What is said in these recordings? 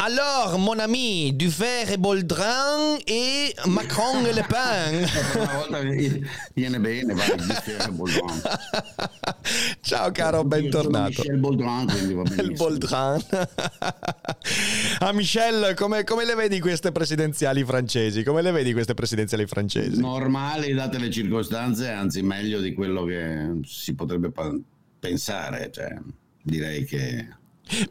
Alors, mon ami, Duvert et Boldrin e Macron e Le Pen. Viene bene, e Boldrin. Ciao caro, bentornato. Michel Boldrin, quindi va Il benissimo. Boldrin. ah, Michel, come, come le vedi queste presidenziali francesi? Come le vedi queste presidenziali francesi? Normali, date le circostanze, anzi meglio di quello che si potrebbe pensare. Cioè, direi che...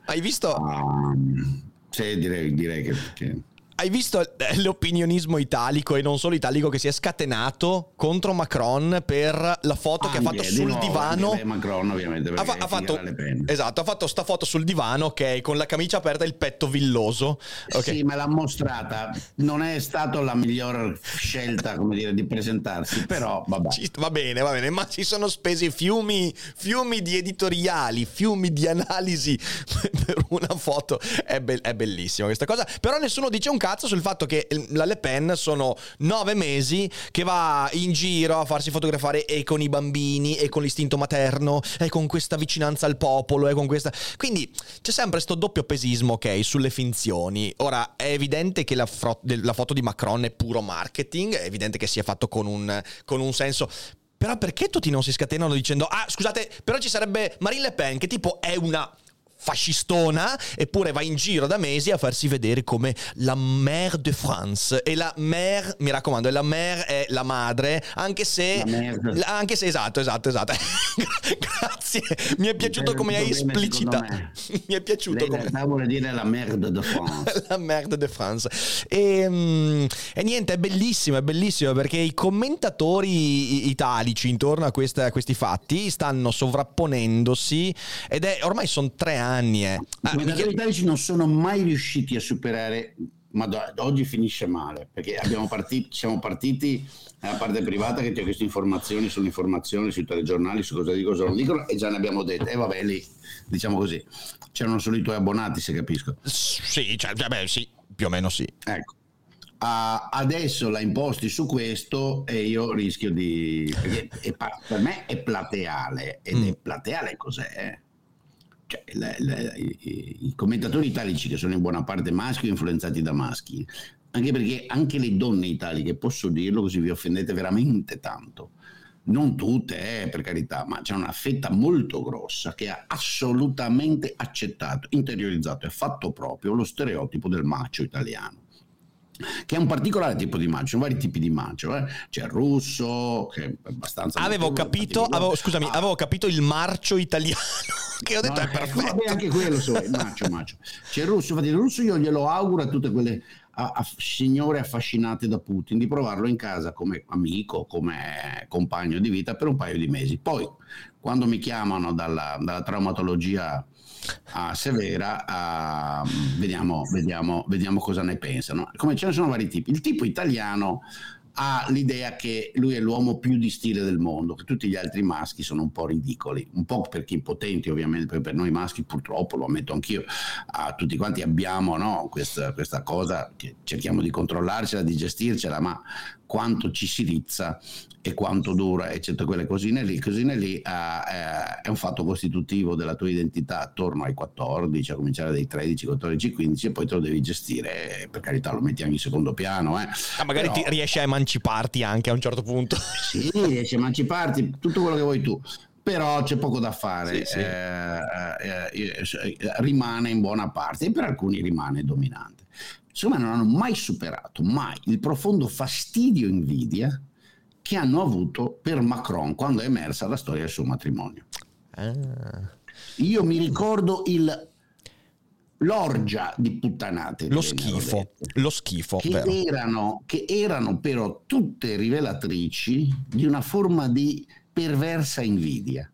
Hai visto, ehm, sì, direi, direi che... che- hai visto l'opinionismo italico e non solo italico che si è scatenato contro Macron per la foto che ha fatto sul nuovo, divano? Macron ovviamente, Ha, fa- ha fatto, esatto, ha fatto sta foto sul divano, ok, con la camicia aperta e il petto villoso. Ok. Sì, me l'ha mostrata. Non è stata la miglior scelta, come dire, di presentarsi, però vabbè. Ci- va bene, va bene, ma si sono spesi fiumi, fiumi di editoriali, fiumi di analisi per una foto. È, be- è bellissima questa cosa. Però nessuno dice un cazzo sul fatto che la Le Pen sono nove mesi che va in giro a farsi fotografare e con i bambini e con l'istinto materno e con questa vicinanza al popolo e con questa... Quindi c'è sempre questo doppio pesismo, ok, sulle finzioni. Ora, è evidente che la, fro- la foto di Macron è puro marketing, è evidente che sia fatto con un, con un senso... Però perché tutti non si scatenano dicendo ah scusate però ci sarebbe Marine Le Pen che tipo è una fascistona eppure va in giro da mesi a farsi vedere come la mère de France e la mère mi raccomando la mère è la madre anche se anche se esatto esatto esatto grazie mi è piaciuto come hai esplicitato mi è piaciuto Lei in come realtà vuole dire la merde de France. la merde de France. E, mm, e niente, è bellissimo, è bellissimo perché i commentatori italici intorno a, questa- a questi fatti stanno sovrapponendosi ed è ormai sono tre anni. Eh. I Ah, commentatori Michele- italici non sono mai riusciti a superare, ma oggi finisce male, perché abbiamo partiti, siamo partiti nella parte privata che c'è queste informazioni sull'informazione, sui telegiornali, su cosa dicono, cosa non dicono, e già ne abbiamo dette. E vabbè, lì, diciamo così, c'erano solo i tuoi abbonati, se capisco. sì, cioè, beh, sì, più o meno sì. Ecco. Ah, adesso la imposti su questo e io rischio di... perché è per me è plateale, ed Mm. è plateale cos'è? Cioè, le- le- i, i commentatori italici che sono in buona parte maschi o influenzati da maschi, anche perché anche le donne italiche, posso dirlo così vi offendete veramente tanto, non tutte eh, per carità, ma c'è una fetta molto grossa che ha assolutamente accettato, interiorizzato e fatto proprio lo stereotipo del macio italiano che è un particolare tipo di sono vari tipi di macio, eh. c'è il russo, che è abbastanza... Avevo capito, avevo- scusami, Ah, avevo capito il marcio italiano che ho detto No, è ecco, perfetto. vabbè, anche quello so, è macio, macio. C'è il russo, infatti il russo io glielo auguro a tutte quelle a- a- signore affascinate da Putin di provarlo in casa come amico, come compagno di vita per un paio di mesi. Poi, quando mi chiamano dalla, dalla traumatologia ah, severa, ah, vediamo, vediamo, vediamo cosa ne pensano. Come ce ne sono vari tipi. Il tipo italiano ha l'idea che lui è l'uomo più di stile del mondo, che tutti gli altri maschi sono un po' ridicoli, un po' perché impotenti ovviamente, perché per noi maschi purtroppo, lo ammetto anch'io, ah, tutti quanti abbiamo no, questa, questa cosa che cerchiamo di controllarcela, di gestircela, ma quanto ci si rizza e quanto dura, eccetera, quelle cosine lì, cosine lì ah, eh, è un fatto costitutivo della tua identità attorno ai 14, a cominciare dai 13, 14, 15 e poi te lo devi gestire, eh, per carità lo metti anche in secondo piano. Eh. Ah, magari Però- ti riesci a emanciparti anche a un certo punto. sì, riesci a emanciparti, tutto quello che vuoi tu. Però c'è poco da fare, Sì, sì. eh, eh, eh, eh, rimane in buona parte e per alcuni rimane dominante. Secondo me non hanno mai superato, mai, il profondo fastidio e invidia che hanno avuto per Macron quando è emersa la storia del suo matrimonio. Ah. Io mi ricordo il, l'orgia di puttanate. Lo schifo, dette lo schifo, che erano, che erano però tutte rivelatrici di una forma di perversa invidia.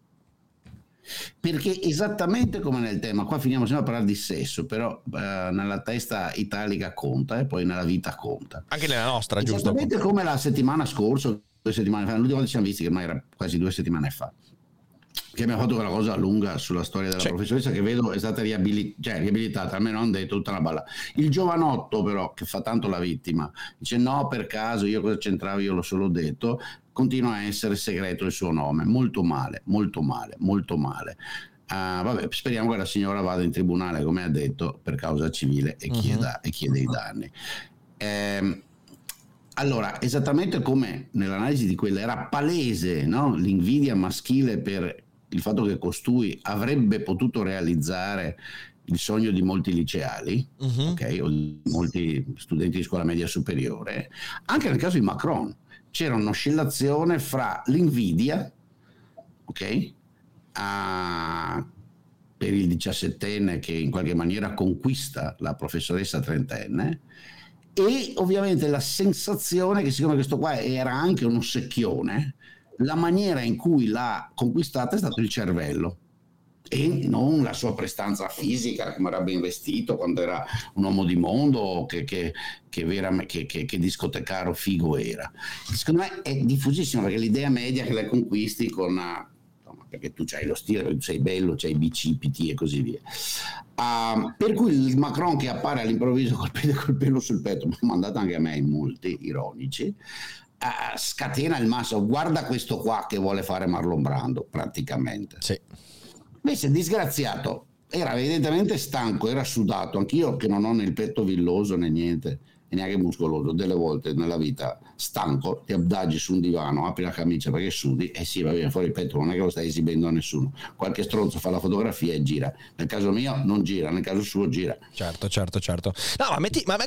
Perché esattamente come nel tema, qua finiamo sempre a parlare di sesso, però eh, nella testa italica conta e poi nella vita conta. Anche nella nostra, giusto? Esattamente come la settimana scorsa, due settimane fa, l'ultima volta ci siamo visti che ormai era quasi due settimane fa che abbiamo fatto quella cosa lunga sulla storia della cioè. professoressa che vedo è stata riabilit- cioè, riabilitata, almeno hanno detto tutta una balla. Il giovanotto però, che fa tanto la vittima, dice no per caso, io cosa c'entravo, io l'ho solo detto, continua a essere segreto il suo nome, molto male, molto male, molto male. Uh, vabbè, speriamo che la signora vada in tribunale, come ha detto, per causa civile e chieda, uh-huh. e chieda i danni. Eh, allora, esattamente come nell'analisi di quella era palese no? l'invidia maschile per il fatto che costui avrebbe potuto realizzare il sogno di molti liceali, uh-huh. okay, o di molti studenti di scuola media superiore, anche nel caso di Macron c'era un'oscillazione fra l'invidia, ok, a, per il diciassettenne che in qualche maniera conquista la professoressa trentenne, e ovviamente la sensazione che siccome questo qua era anche un ossecchione, la maniera in cui l'ha conquistata è stato il cervello e non la sua prestanza fisica, come era ben vestito quando era un uomo di mondo, che, che, che, vera, che, che discotecaro figo era. Secondo me è diffusissimo perché l'idea media che la conquisti con perché tu hai lo stile, tu sei bello, c'hai bicipiti e così via. Uh, per cui il Macron che appare all'improvviso col pelo, col pelo sul petto, mi ha mandato anche a me in molti ironici, uh, scatena il masso, guarda questo qua che vuole fare Marlon Brando praticamente. Sì. Invece disgraziato, era evidentemente stanco, era sudato, anch'io che non ho né il petto villoso né niente, e neanche muscoloso, delle volte nella vita stanco, ti abdaggi su un divano, apri la camicia perché sudi e sì, va bene, fuori il petto, non è che lo stai esibendo a nessuno. Qualche stronzo fa la fotografia e gira. Nel caso mio non gira, nel caso suo gira. Certo, certo, certo. No, ma metti, ma,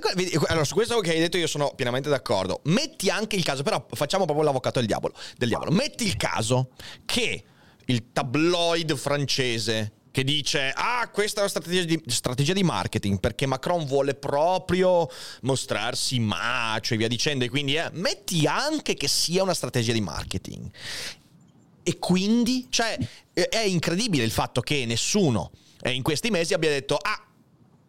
allora su questo che hai detto io sono pienamente d'accordo. Metti anche il caso, però facciamo proprio l'avvocato del diavolo, del diavolo. Metti il caso che il tabloid francese che dice ah questa è una strategia di, strategia di, marketing perché Macron vuole proprio mostrarsi macio e via dicendo e quindi eh, metti anche che sia una strategia di marketing. E quindi cioè è incredibile il fatto che nessuno eh, in questi mesi abbia detto ah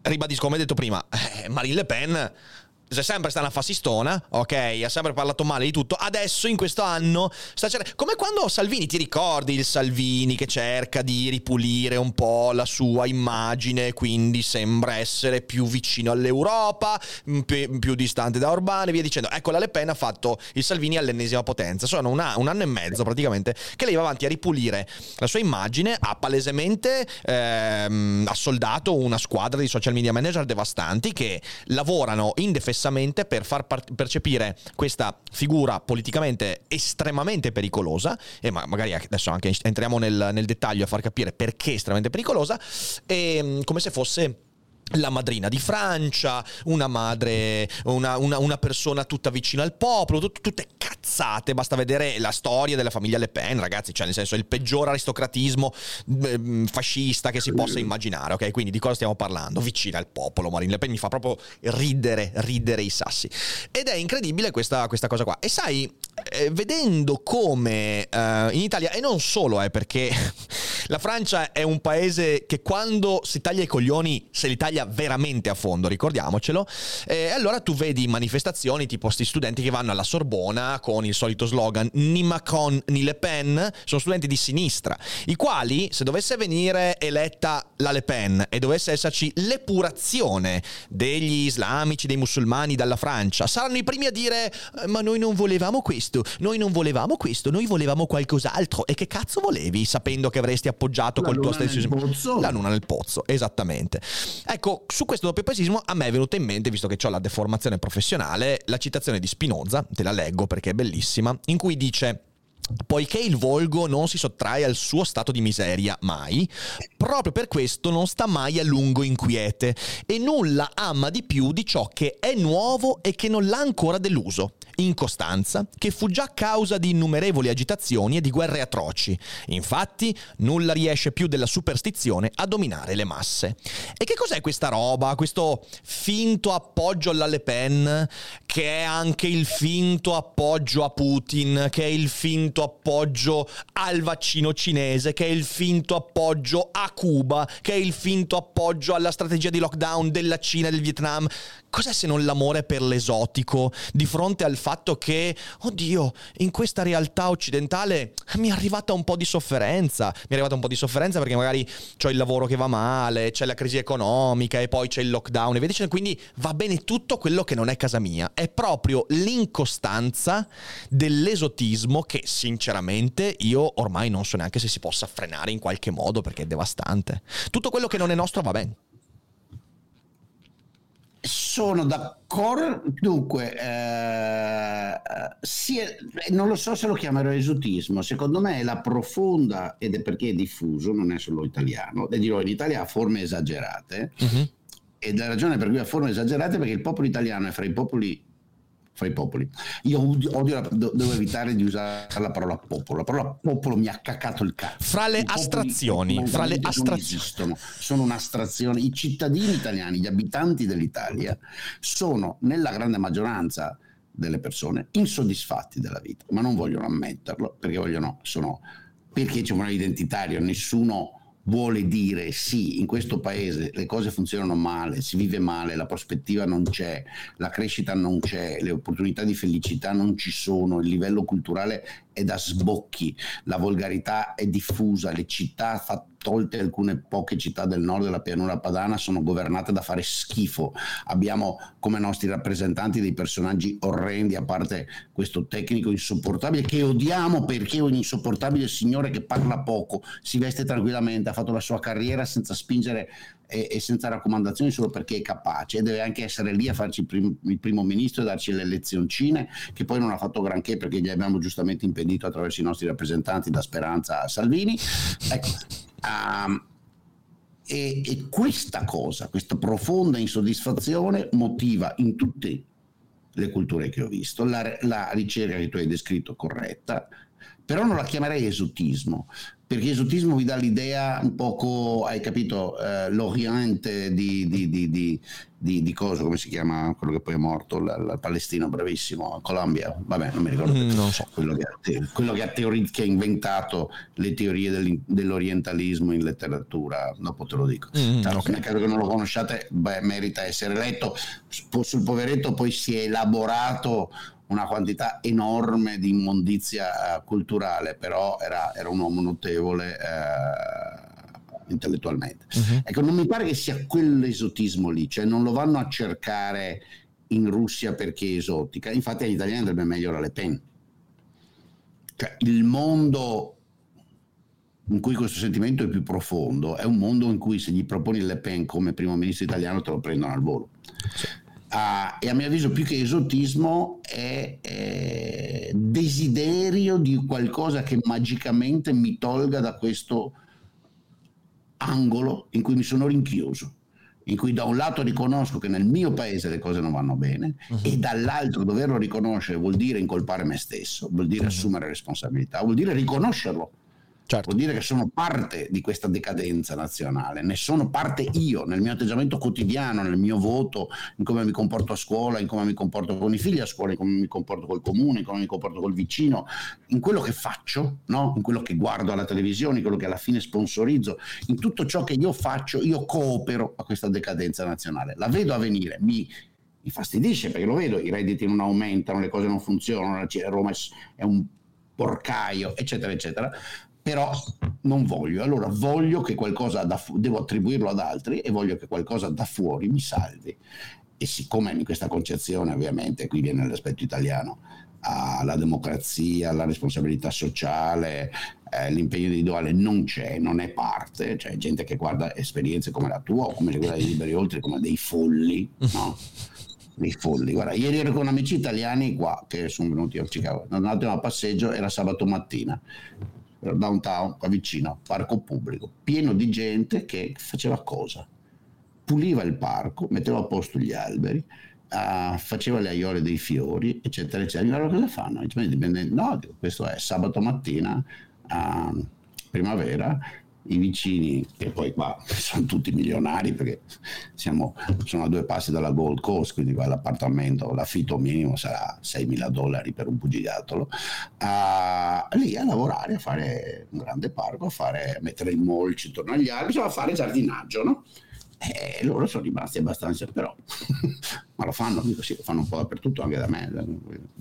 ribadisco come detto prima Marine Le Pen è sempre stata una fascistona, ok? Ha sempre parlato male di tutto. Adesso, in questo anno, sta cercando. Come quando Salvini, ti ricordi il Salvini che cerca di ripulire un po' la sua immagine, quindi sembra essere più vicino all'Europa, più, più distante da Orbán e via dicendo. Ecco, la Le Pen ha fatto il Salvini all'ennesima potenza. Sono una, un anno e mezzo praticamente che lei va avanti a ripulire la sua immagine. Ha palesemente ehm, assoldato una squadra di social media manager devastanti che lavorano indefessamente espressamente per far percepire questa figura politicamente estremamente pericolosa, e ma- magari adesso anche entriamo nel, nel dettaglio a far capire perché estremamente pericolosa, e, mm, come se fosse la madrina di Francia, una madre, una, una, una persona tutta vicina al popolo, tut, tutte cazzate, basta vedere la storia della famiglia Le Pen, ragazzi, cioè nel senso il peggior aristocratismo eh, fascista che si possa immaginare, ok? Quindi di cosa stiamo parlando? Vicina al popolo, Marine Le Pen mi fa proprio ridere, ridere i sassi. Ed è incredibile questa, questa cosa qua. E sai, eh, vedendo come eh, in Italia, e non solo, eh, perché la Francia è un paese che quando si taglia i coglioni se li taglia veramente a fondo, ricordiamocelo. E allora tu vedi manifestazioni tipo questi studenti che vanno alla Sorbona con il solito slogan ni Macron ni Le Pen, sono studenti di sinistra, i quali se dovesse venire eletta la Le Pen e dovesse esserci l'epurazione degli islamici, dei musulmani dalla Francia, saranno i primi a dire eh, ma noi non volevamo questo, noi non volevamo questo, noi volevamo qualcos'altro. E che cazzo volevi sapendo che avresti appoggiato la col tuo stesso... Pozzo. La luna nel pozzo, esattamente. Ecco, su questo doppio pesismo a me è venuta in mente, visto che ho la deformazione professionale, la citazione di Spinoza, te la leggo perché è bellissima, in cui dice Poiché il volgo non si sottrae al suo stato di miseria mai, proprio per questo non sta mai a lungo inquiete e nulla ama di più di ciò che è nuovo e che non l'ha ancora deluso incostanza che fu già causa di innumerevoli agitazioni e di guerre atroci. Infatti, nulla riesce più della superstizione a dominare le masse. E che cos'è questa roba, questo finto appoggio alla Le Pen che è anche il finto appoggio a Putin, che è il finto appoggio al vaccino cinese, che è il finto appoggio a Cuba, che è il finto appoggio alla strategia di lockdown della Cina e del Vietnam. Cos'è se non l'amore per l'esotico di fronte al fatto che, oddio, in questa realtà occidentale mi è arrivata un po' di sofferenza, mi è arrivata un po' di sofferenza perché magari c'ho il lavoro che va male, c'è la crisi economica e poi c'è il lockdown e vedi, quindi va bene tutto quello che non è casa mia. È proprio l'incostanza dell'esotismo che sinceramente io ormai non so neanche se si possa frenare in qualche modo perché è devastante. Tutto quello che non è nostro va bene. Sono d'accordo, dunque, eh, sì, non lo so se lo chiamerò esotismo, secondo me è la profonda, ed è perché è diffuso, non è solo italiano, e dirò in Italia ha forme esagerate, uh-huh. e la ragione per cui ha forme esagerate è perché il popolo italiano è fra i popoli fra i popoli. Io odio, la, devo evitare di usare la parola popolo. La parola popolo mi ha cacato il cazzo. Fra le I astrazioni, fra le astrazioni. Sono, sono un'astrazione. I cittadini italiani, gli abitanti dell'Italia, sono nella grande maggioranza delle persone insoddisfatti della vita, ma non vogliono ammetterlo perché vogliono, sono, perché c'è un identitario, nessuno vuole dire sì, in questo paese le cose funzionano male, si vive male, la prospettiva non c'è, la crescita non c'è, le opportunità di felicità non ci sono, il livello culturale è da sbocchi, la volgarità è diffusa, le città tolte alcune poche città del nord della pianura padana sono governate da fare schifo. Abbiamo come nostri rappresentanti dei personaggi orrendi, a parte questo tecnico insopportabile che odiamo perché è un insopportabile signore che parla poco, si veste tranquillamente, ha fatto la sua carriera senza spingere e, e, senza raccomandazioni solo perché è capace, deve anche essere lì a farci il, prim, il, primo ministro e darci le lezioncine, che poi non ha fatto granché perché gli abbiamo giustamente impedito attraverso i nostri rappresentanti da Speranza a Salvini. Ecco, um, e, e questa cosa, questa profonda insoddisfazione motiva in tutte le culture che ho visto la, la ricerca che tu hai descritto corretta, però non la chiamerei esotismo, perché esotismo vi dà l'idea un poco, hai capito, eh, l'Oriente di, di, di, di, cosa, come si chiama quello che poi è morto, il palestino bravissimo, Colombia, vabbè non mi ricordo mm, non so. quello, che ha, quello che, ha teori- che, ha inventato le teorie dell'orientalismo in letteratura, dopo te lo dico. Mm, Tanto, okay. Credo che non lo conosciate, beh, merita essere letto, sul poveretto poi si è elaborato una quantità enorme di immondizia uh, culturale, però era, era, un uomo notevole uh, intellettualmente. Uh-huh. Ecco, non mi pare che sia quell'esotismo lì, cioè non lo vanno a cercare in Russia perché è esotica, infatti agli italiani andrebbe meglio la Le Pen. Cioè, il mondo in cui questo sentimento è più profondo è un mondo in cui se gli proponi Le Pen come primo ministro italiano te lo prendono al volo. Sì uh, e a mio avviso più che esotismo è, è desiderio di qualcosa che magicamente mi tolga da questo angolo in cui mi sono rinchiuso in cui da un lato riconosco che nel mio paese le cose non vanno bene uh-huh. e dall'altro doverlo riconoscere vuol dire incolpare me stesso, vuol dire uh-huh. assumere responsabilità, vuol dire riconoscerlo Certo. Vuol dire che sono parte di questa decadenza nazionale, ne sono parte io nel mio atteggiamento quotidiano, nel mio voto, in come mi comporto a scuola, in come mi comporto con i figli a scuola, in come mi comporto col comune, in come mi comporto col vicino, in quello che faccio, no? in quello che guardo alla televisione, in quello che alla fine sponsorizzo, in tutto ciò che io faccio, io coopero a questa decadenza nazionale. La vedo avvenire, mi, mi fastidisce perché lo vedo, i redditi non aumentano, le cose non funzionano, Roma è un porcaio, eccetera, eccetera però non voglio, allora voglio che qualcosa da fu- devo attribuirlo ad altri e voglio che qualcosa da fuori mi salvi. E siccome in questa concezione, ovviamente, qui viene l'aspetto italiano, la democrazia, la responsabilità sociale, eh, l'impegno individuale non c'è, non è parte, c'è gente che guarda esperienze come la tua o come quella di Liberi Oltre come dei folli, no? dei folli. Guarda, ieri ero con amici italiani qua che sono venuti a Chicago, andato a passeggio, era sabato mattina downtown, qua vicino, parco pubblico, pieno di gente che faceva cosa? Puliva il parco, metteva a posto gli alberi, uh, faceva le aiole dei fiori, eccetera, eccetera. Allora cosa fanno? No, questo è sabato mattina, uh, primavera, i vicini, che poi qua sono tutti milionari perché siamo, sono a due passi dalla Gold Coast, quindi qua l'appartamento, l'affitto minimo sarà 6 mila dollari per un bugigattolo, uh, lì a lavorare, a fare un grande parco, a, fare, a mettere il molci intorno agli alberi, insomma a fare giardinaggio, no? E loro sono rimasti abbastanza, però, ma lo fanno, dico, sì, lo fanno un po' dappertutto, anche da me.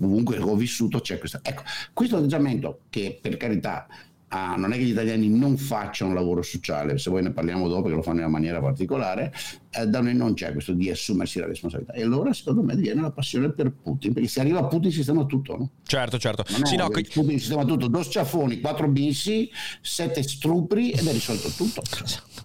Ovunque ho vissuto c'è questo. Ecco, questo atteggiamento che per carità Ah, non è che gli italiani non facciano un lavoro sociale, se voi ne parliamo dopo che lo fanno in una maniera particolare, eh, da noi non c'è questo di assumersi la responsabilità. E allora secondo me viene la passione per Putin, perché se arriva a Putin sistema tutto. No? Certo, certo. Non sì, no, Putin sistema tutto, due sciafoni, quattro bisi, sette strupri ed è risolto tutto.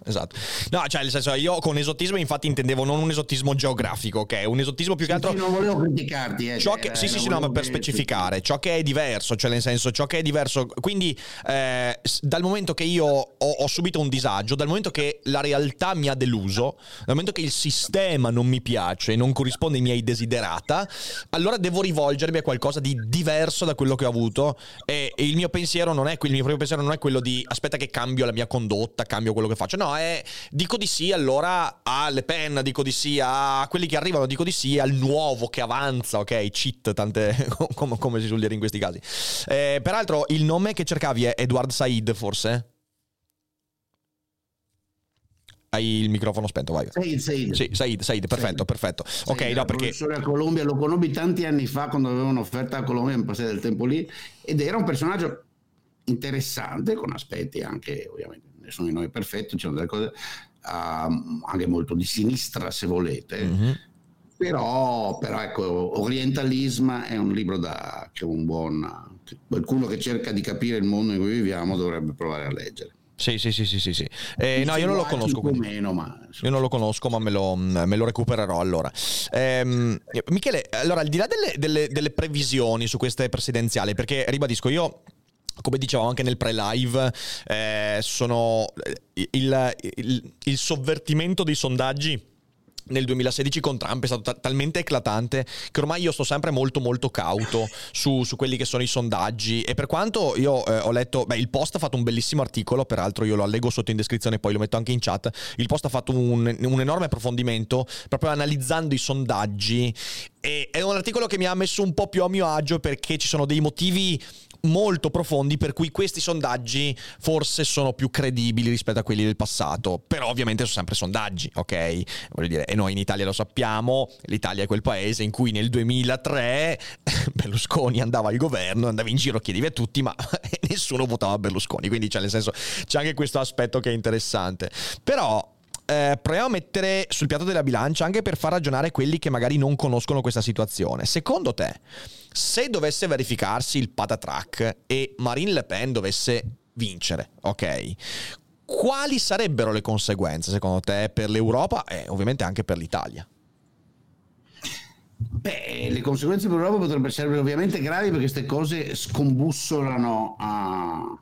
Esatto. No, cioè nel senso io con esotismo infatti intendevo non un esotismo geografico, ok? Un esotismo più che altro... Sì, non volevo criticarti. Eh, ciò che... eh, sì, sì, sì, no, ma per specificare, ciò che è diverso, cioè nel senso ciò che è diverso, quindi... Eh, dal momento che io ho, ho, subito un disagio, dal momento che la realtà mi ha deluso, dal momento che il sistema non mi piace, non corrisponde ai miei desiderata, allora devo rivolgermi a qualcosa di diverso da quello che ho avuto e, e il mio pensiero non è il mio proprio pensiero non è quello di aspetta che cambio la mia condotta, cambio quello che faccio. No, è dico di sì allora a Le Pen, dico di sì a quelli che arrivano, dico di sì al nuovo che avanza, ok? Cheat, tante come, come si suol dire in questi casi. Eh, peraltro il nome che cercavi è Edward Said, forse? Hai il microfono spento, vai. Said, Said. Sì, Said, Said, perfetto, Said. perfetto. Said, ok, no, perché... professore a Colombia, lo conobbi tanti anni fa quando avevo un'offerta a Colombia, mi passai del tempo lì, ed era un personaggio interessante, con aspetti anche, ovviamente, nessuno di noi è perfetto, c'erano delle cose uh, anche molto di sinistra, se volete. Mm-hmm. Però, però, ecco, Orientalism è un libro da, che un buon qualcuno che cerca di capire il mondo in cui viviamo dovrebbe provare a leggere. Sì, sì, sì, sì, sì. sì. Eh, no, io non lo conosco. Meno, ma... Io non lo conosco, ma me lo, me lo recupererò allora. Ehm, Michele, allora, al di là delle, delle, delle previsioni su queste presidenziali, perché ribadisco, io come dicevamo anche nel pre-live, eh, sono il, il, il, sovvertimento dei sondaggi nel 2016 con Trump è stato t- talmente eclatante che ormai io sto sempre molto molto cauto su, su quelli che sono i sondaggi. E per quanto io eh, ho letto, beh il Post ha fatto un bellissimo articolo, peraltro io lo allego sotto in descrizione poi lo metto anche in chat, il Post ha fatto un, un enorme approfondimento proprio analizzando i sondaggi e è un articolo che mi ha messo un po' più a mio agio perché ci sono dei motivi molto profondi per cui questi sondaggi forse sono più credibili rispetto a quelli del passato. Però ovviamente sono sempre sondaggi, ok? Voglio dire, e noi in Italia lo sappiamo, l'Italia è quel paese in cui nel 2003 Berlusconi andava al governo, andava in giro, chiedeva a tutti, ma nessuno votava Berlusconi. Quindi c'è, nel senso, c'è anche questo aspetto che è interessante. Però eh, proviamo a mettere sul piatto della bilancia anche per far ragionare quelli che magari non conoscono questa situazione. Secondo te, se dovesse verificarsi il patatrack e Marine Le Pen dovesse vincere, ok? Quali sarebbero le conseguenze secondo te per l'Europa e ovviamente anche per l'Italia? Beh, le conseguenze per l'Europa potrebbero essere ovviamente gravi perché queste cose scombussolano a,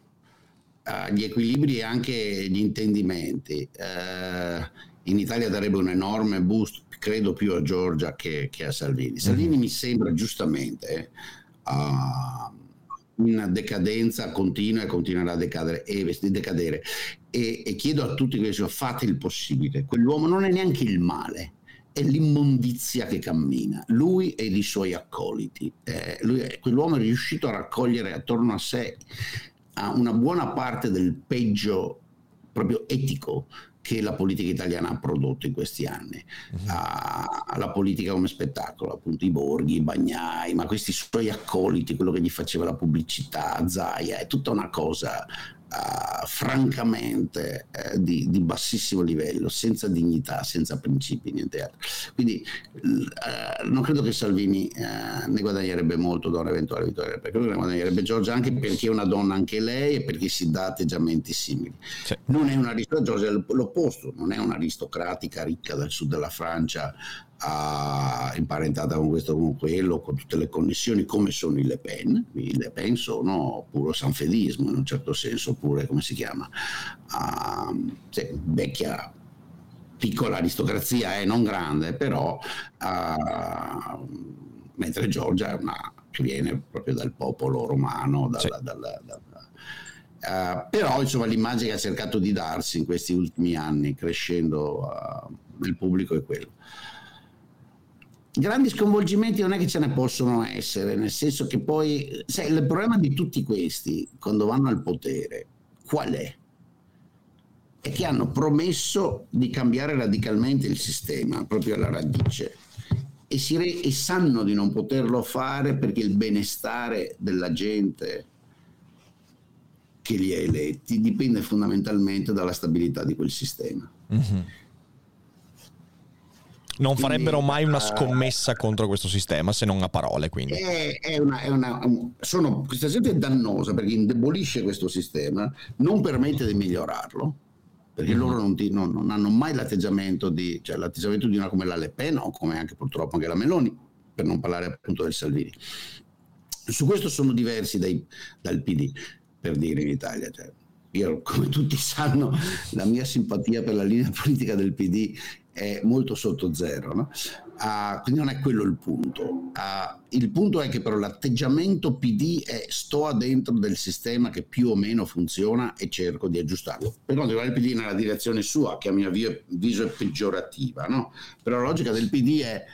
gli equilibri e anche gli intendimenti. Eh, in Italia darebbe un enorme boost, credo più a Giorgia che, che a Salvini. Salvini mm-hmm. mi sembra giustamente uh, una decadenza continua e continuerà a decadere e, decadere. E, e chiedo a tutti che fate il possibile. Quell'uomo non è neanche il male è l'immondizia che cammina, lui e i suoi accoliti. Eh, lui, quell'uomo è riuscito a raccogliere attorno a sé a una buona parte del peggio proprio etico che la politica italiana ha prodotto in questi anni, uh-huh. alla politica come spettacolo, appunto i Borghi, i Bagnai, ma questi suoi accoliti, quello che gli faceva la pubblicità, Zaia, è tutta una cosa uh, francamente uh, di, di, bassissimo livello, senza dignità, senza principi, niente altro. Quindi uh, non credo che Salvini ne guadagnerebbe molto da un'eventuale vittoria, perché ne guadagnerebbe Giorgia anche perché è una donna anche lei e perché si dà atteggiamenti simili. Sì. Non è una Giorgia è l'opposto, non è un'aristocratica ricca del sud della Francia a, imparentata con questo con quello, con tutte le connessioni, come sono i Le Pen. I Le Pen sono puro sanfedismo, in un certo senso, pure come si chiama, uh, cioè, vecchia piccola aristocrazia, è eh, non grande, però uh, mentre Giorgia è una che viene proprio dal popolo romano, dalla, sì. dalla, dalla, Uh, però insomma l'immagine che ha cercato di darsi in questi ultimi anni crescendo uh, nel pubblico è quello. Grandi sconvolgimenti non è che ce ne possono essere, nel senso che poi sai, il problema di tutti questi quando vanno al potere qual è? È che hanno promesso di cambiare radicalmente il sistema, proprio alla radice, e, re- e sanno di non poterlo fare perché il benestare della gente che li ha eletti dipende fondamentalmente dalla stabilità di quel sistema. Mm-hmm. Non farebbero mai una scommessa contro questo sistema se non a parole, quindi. È, è una, è una, sono, questa gente è dannosa perché indebolisce questo sistema, non permette di migliorarlo, perché mm-hmm. loro non, ti, non, non, hanno mai l'atteggiamento di, cioè l'atteggiamento di una come la Le Pen o come anche purtroppo anche la Meloni, per non parlare appunto del Salvini. Su questo sono diversi dai, dal PD per dire in Italia. Cioè, io, come tutti sanno, la mia simpatia per la linea politica del PD è molto sotto zero, no? uh, quindi non è quello il punto. Uh, il punto è che però l'atteggiamento PD è sto dentro del sistema che più o meno funziona e cerco di aggiustarlo. Per quanto riguarda il PD nella direzione sua, che a mio avviso è peggiorativa, no? però la logica del PD è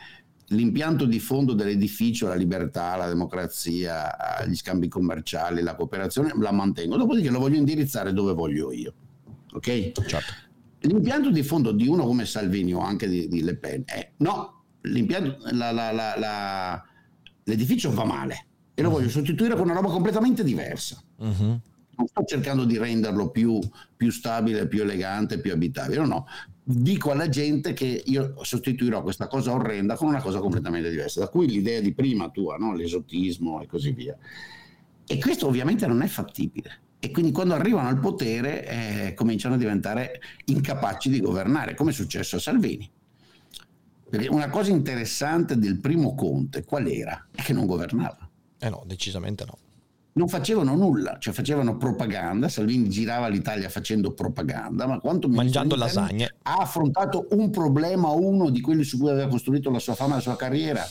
l'impianto di fondo dell'edificio, la libertà, la democrazia, gli scambi commerciali, la cooperazione, la mantengo, dopodiché lo voglio indirizzare dove voglio io. Ok? Certo. L'impianto di fondo di uno come Salvini o anche di, di Le Pen è no, la, la, la, l'edificio va male e lo uh-huh. voglio sostituire con una roba completamente diversa. Uh-huh. Non sto cercando di renderlo più, più stabile, più elegante, più abitabile, no, no dico alla gente che io sostituirò questa cosa orrenda con una cosa completamente diversa, da cui l'idea di prima tua, no? l'esotismo e così via. E questo ovviamente non è fattibile. E quindi quando arrivano al potere eh, cominciano a diventare incapaci di governare, come è successo a Salvini. Perché una cosa interessante del primo Conte qual era? È che non governava. Eh no, decisamente no non facevano nulla, cioè facevano propaganda, Salvini girava l'Italia facendo propaganda, ma quanto mangiando lasagne ha affrontato un problema uno di quelli su cui aveva costruito la sua fama e la sua carriera?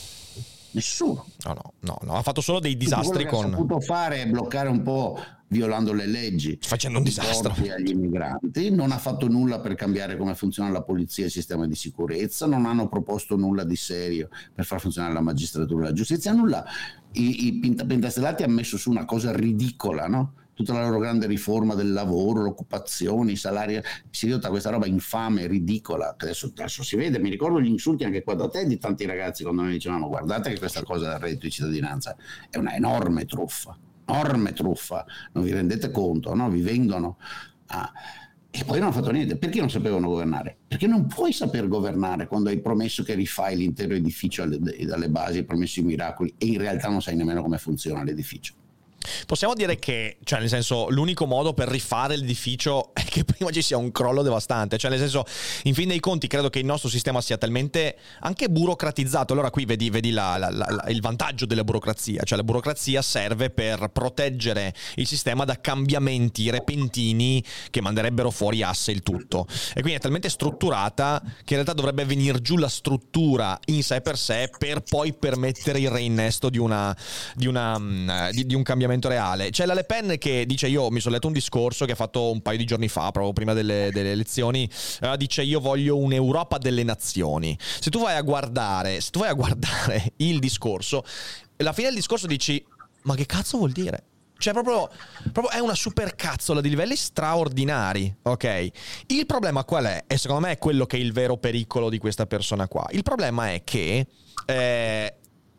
Nessuno. No, no, no, no. ha fatto solo dei disastri con... ha potuto fare è bloccare un po' violando le leggi. Facendo un disastro. agli immigranti, non ha fatto nulla per cambiare come funziona la polizia e il sistema di sicurezza, non hanno proposto nulla di serio per far funzionare la magistratura e la giustizia, nulla. I, i pentastellati hanno messo su una cosa ridicola, no? Tutta la loro grande riforma del lavoro, l'occupazione, i salari, si è ridotta questa roba infame, ridicola, adesso, adesso, si vede, mi ricordo gli insulti anche qua da te di tanti ragazzi quando noi dicevamo guardate che questa cosa del reddito di cittadinanza è una enorme truffa, enorme truffa, non vi rendete conto, no? vi vendono... Ah, e poi non hanno fatto niente. Perché non sapevano governare? Perché non puoi saper governare quando hai promesso che rifai l'intero edificio dalle basi, hai promesso i miracoli e in realtà non sai nemmeno come funziona l'edificio. Possiamo dire che, cioè, nel senso, l'unico modo per rifare l'edificio è che prima ci sia un crollo devastante. Cioè, nel senso, in fin dei conti, credo che il nostro sistema sia talmente anche burocratizzato. Allora, qui vedi, vedi la, la, la, il vantaggio della burocrazia. Cioè, la burocrazia serve per proteggere il sistema da cambiamenti repentini che manderebbero fuori asse il tutto. E quindi è talmente strutturata che in realtà dovrebbe venire giù la struttura in sé per sé per poi permettere il reinnesto di, una, di, una, mm, di, di un cambiamento cambiamento reale. C'è la Le Pen che dice: Io mi sono letto un discorso che ha fatto un paio di giorni fa, proprio prima delle, delle elezioni. Uh, dice: Io voglio un'Europa delle nazioni. Se tu vai a guardare, se tu vai a guardare il discorso, alla fine del discorso dici: Ma che cazzo vuol dire? Cioè, proprio, proprio, è una supercazzola di livelli straordinari, ok? Il problema qual è? E secondo me è quello che è il vero pericolo di questa persona qua. Il problema è che eh,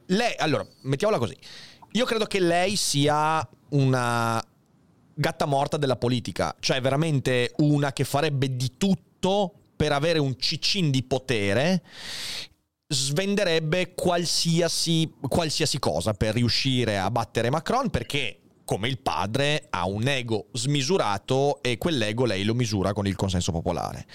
lei, allora, mettiamola così. Io credo che lei sia una gatta morta della politica, cioè veramente una che farebbe di tutto per avere un cicin di potere svenderebbe qualsiasi, qualsiasi, cosa per riuscire a battere Macron perché come il padre ha un ego smisurato e quell'ego lei lo misura con il consenso popolare.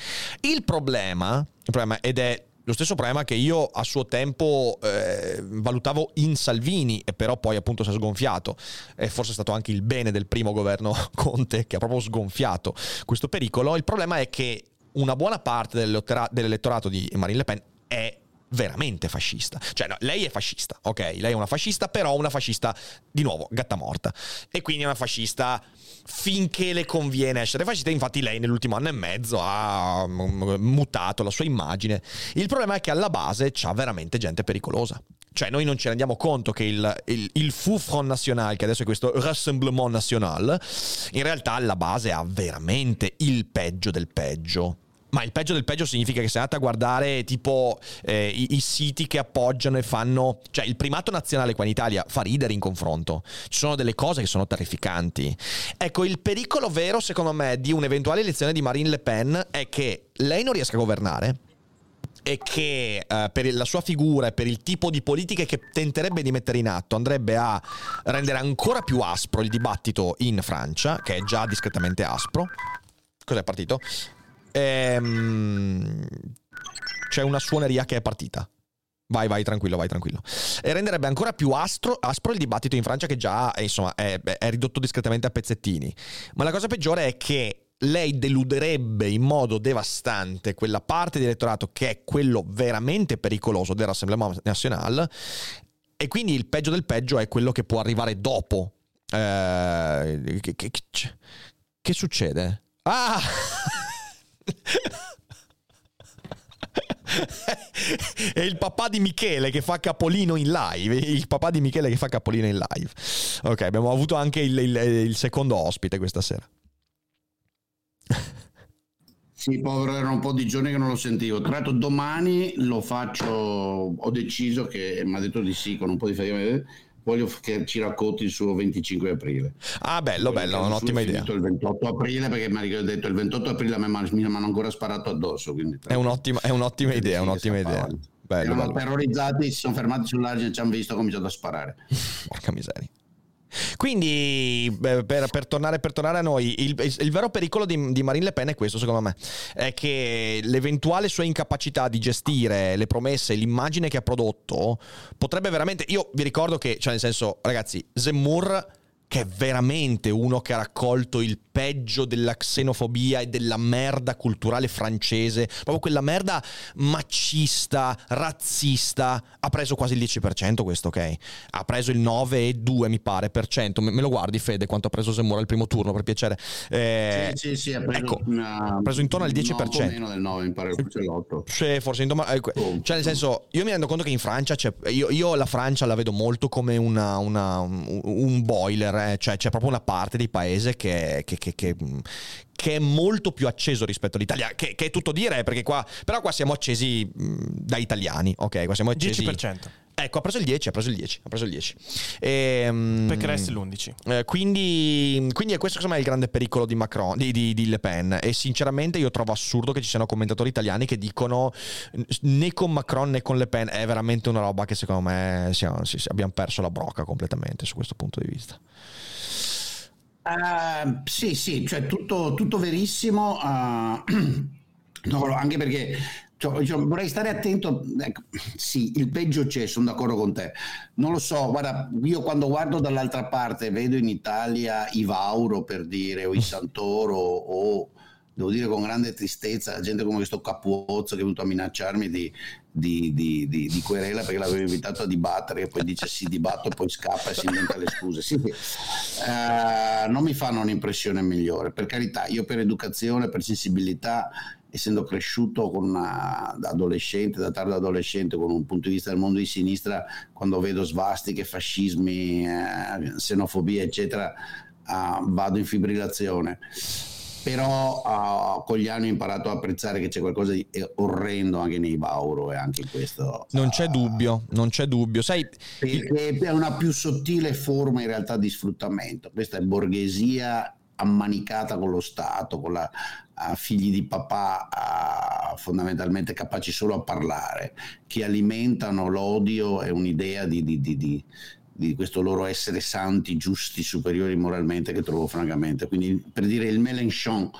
Il problema, il problema ed è lo stesso problema che io a suo tempo eh, valutavo in Salvini e però poi appunto si è sgonfiato e forse è stato anche il bene del primo governo Conte che ha proprio sgonfiato questo pericolo. Il problema è che una buona parte dell'elettorato di Marine Le Pen è veramente fascista. Cioè, no, lei è fascista, ok? Lei è una fascista, però una fascista, di nuovo, gatta morta. E quindi è una fascista finché le conviene essere fascista. Infatti, lei nell'ultimo anno e mezzo ha mutato la sua immagine. Il problema è che alla base c'ha veramente gente pericolosa. Cioè, noi non ci rendiamo conto che il, il, il Fou Front National, che adesso è questo Rassemblement National, in realtà alla base ha veramente il peggio del peggio. Ma il peggio del peggio significa che se andate a guardare tipo eh, i, i, siti che appoggiano e fanno... Cioè il primato nazionale qua in Italia fa ridere in confronto. Ci sono delle cose che sono terrificanti. Ecco, il pericolo vero secondo me di un'eventuale elezione di Marine Le Pen è che lei non riesca a governare e che eh, per la sua figura e per il tipo di politiche che tenterebbe di mettere in atto andrebbe a rendere ancora più aspro il dibattito in Francia, che è già discretamente aspro. Cos'è partito? Ehm, c'è una suoneria che è partita. Vai, vai, tranquillo, vai, tranquillo. E renderebbe ancora più astro, aspro il dibattito in Francia che già insomma, è, è ridotto discretamente a pezzettini. Ma la cosa peggiore è che lei deluderebbe in modo devastante quella parte di elettorato che è quello veramente pericoloso dell'Assemblea Nazionale e quindi il peggio del peggio è quello che può arrivare dopo. Eh, che, che, che succede? Ah! è il papà di Michele che fa capolino in live. Il papà di Michele che fa capolino in live. Ok, abbiamo avuto anche il, il, il secondo ospite questa sera. Sì, povero, erano un po' di giorni che non lo sentivo. Tra l'altro domani lo faccio, ho deciso che, mi ha detto di sì, con un po' di fatica, voglio che ci racconti il suo 25 aprile. Ah, bello, bello, un'ottima idea. Il 28 aprile, perché mi ha detto il 28 aprile a me mi hanno ancora sparato addosso. È un'ottima, è un'ottima idea, un'ottima idea. Bello, bello. terrorizzati, si sono fermati sull'argine, ci hanno visto, ho cominciato a sparare. Porca miseria. Quindi, per, per, tornare, per tornare, a noi, il, il vero pericolo di, di, Marine Le Pen è questo, secondo me, è che l'eventuale sua incapacità di gestire le promesse, l'immagine che ha prodotto, potrebbe veramente... Io vi ricordo che, cioè nel senso, ragazzi, Zemmour che è veramente uno che ha raccolto il peggio della xenofobia e della merda culturale francese, proprio quella merda macista, razzista, ha preso quasi il 10% questo, ok? Ha preso il 9,2 mi pare per cento. Me, lo guardi Fede quanto ha preso Zemmour al primo turno per piacere? Eh, sì, sì, sì, ha preso, ecco, una, ha preso intorno al 10%. No, meno del 9 mi pare, forse l'8. Sì, forse intorno, eh, oh, cioè nel senso, io mi rendo conto che in Francia c'è, io, io la Francia la vedo molto come una, una, un, un boiler? Cioè c'è proprio una parte di paese che, che, che, che che è molto più acceso rispetto all'Italia, che, che, è tutto dire, perché qua, però qua siamo accesi mh, da italiani, ok? Qua siamo accesi... 10%. Ecco, ha preso il 10, ha preso il 10, ha preso il 10. E, um, perché resti l'11. Eh, quindi, quindi, è questo secondo me il grande pericolo di, Macron, di, di, di, Le Pen e sinceramente io trovo assurdo che ci siano commentatori italiani che dicono né con Macron né con Le Pen, è veramente una roba che secondo me siamo, sì, abbiamo perso la brocca completamente su questo punto di vista. Uh, sì, sì, cioè tutto, tutto verissimo, uh, no, anche perché cioè, diciamo, vorrei stare attento, ecco, sì, il peggio c'è, sono d'accordo con te, non lo so, guarda, io quando guardo dall'altra parte vedo in Italia i Vauro per dire, o i Santoro, o devo dire con grande tristezza, gente come questo Capuozzo che è venuto a minacciarmi di, di, di, di, querela perché l'avevo invitato a dibattere e poi dice sì dibatto e poi scappa e si inventa le scuse. Sì, sì. Uh, non mi fanno un'impressione migliore, per carità, io per educazione, per sensibilità, essendo cresciuto con una, da adolescente, da tardo adolescente, con un punto di vista del mondo di sinistra, quando vedo svastiche, fascismi, eh, xenofobia, eccetera, uh, vado in fibrillazione però uh, con gli anni ho imparato a apprezzare che c'è qualcosa di orrendo anche nei Bauro e anche in questo. Non c'è uh, dubbio, non c'è dubbio. Sai, perché è una più sottile forma in realtà di sfruttamento. Questa è borghesia ammanicata con lo Stato, con la uh, figli di papà fondamentalmente capaci solo a parlare, che alimentano l'odio e un'idea di, di, di, di questo loro essere santi, giusti, superiori moralmente che trovo francamente. Quindi per dire il Mélenchon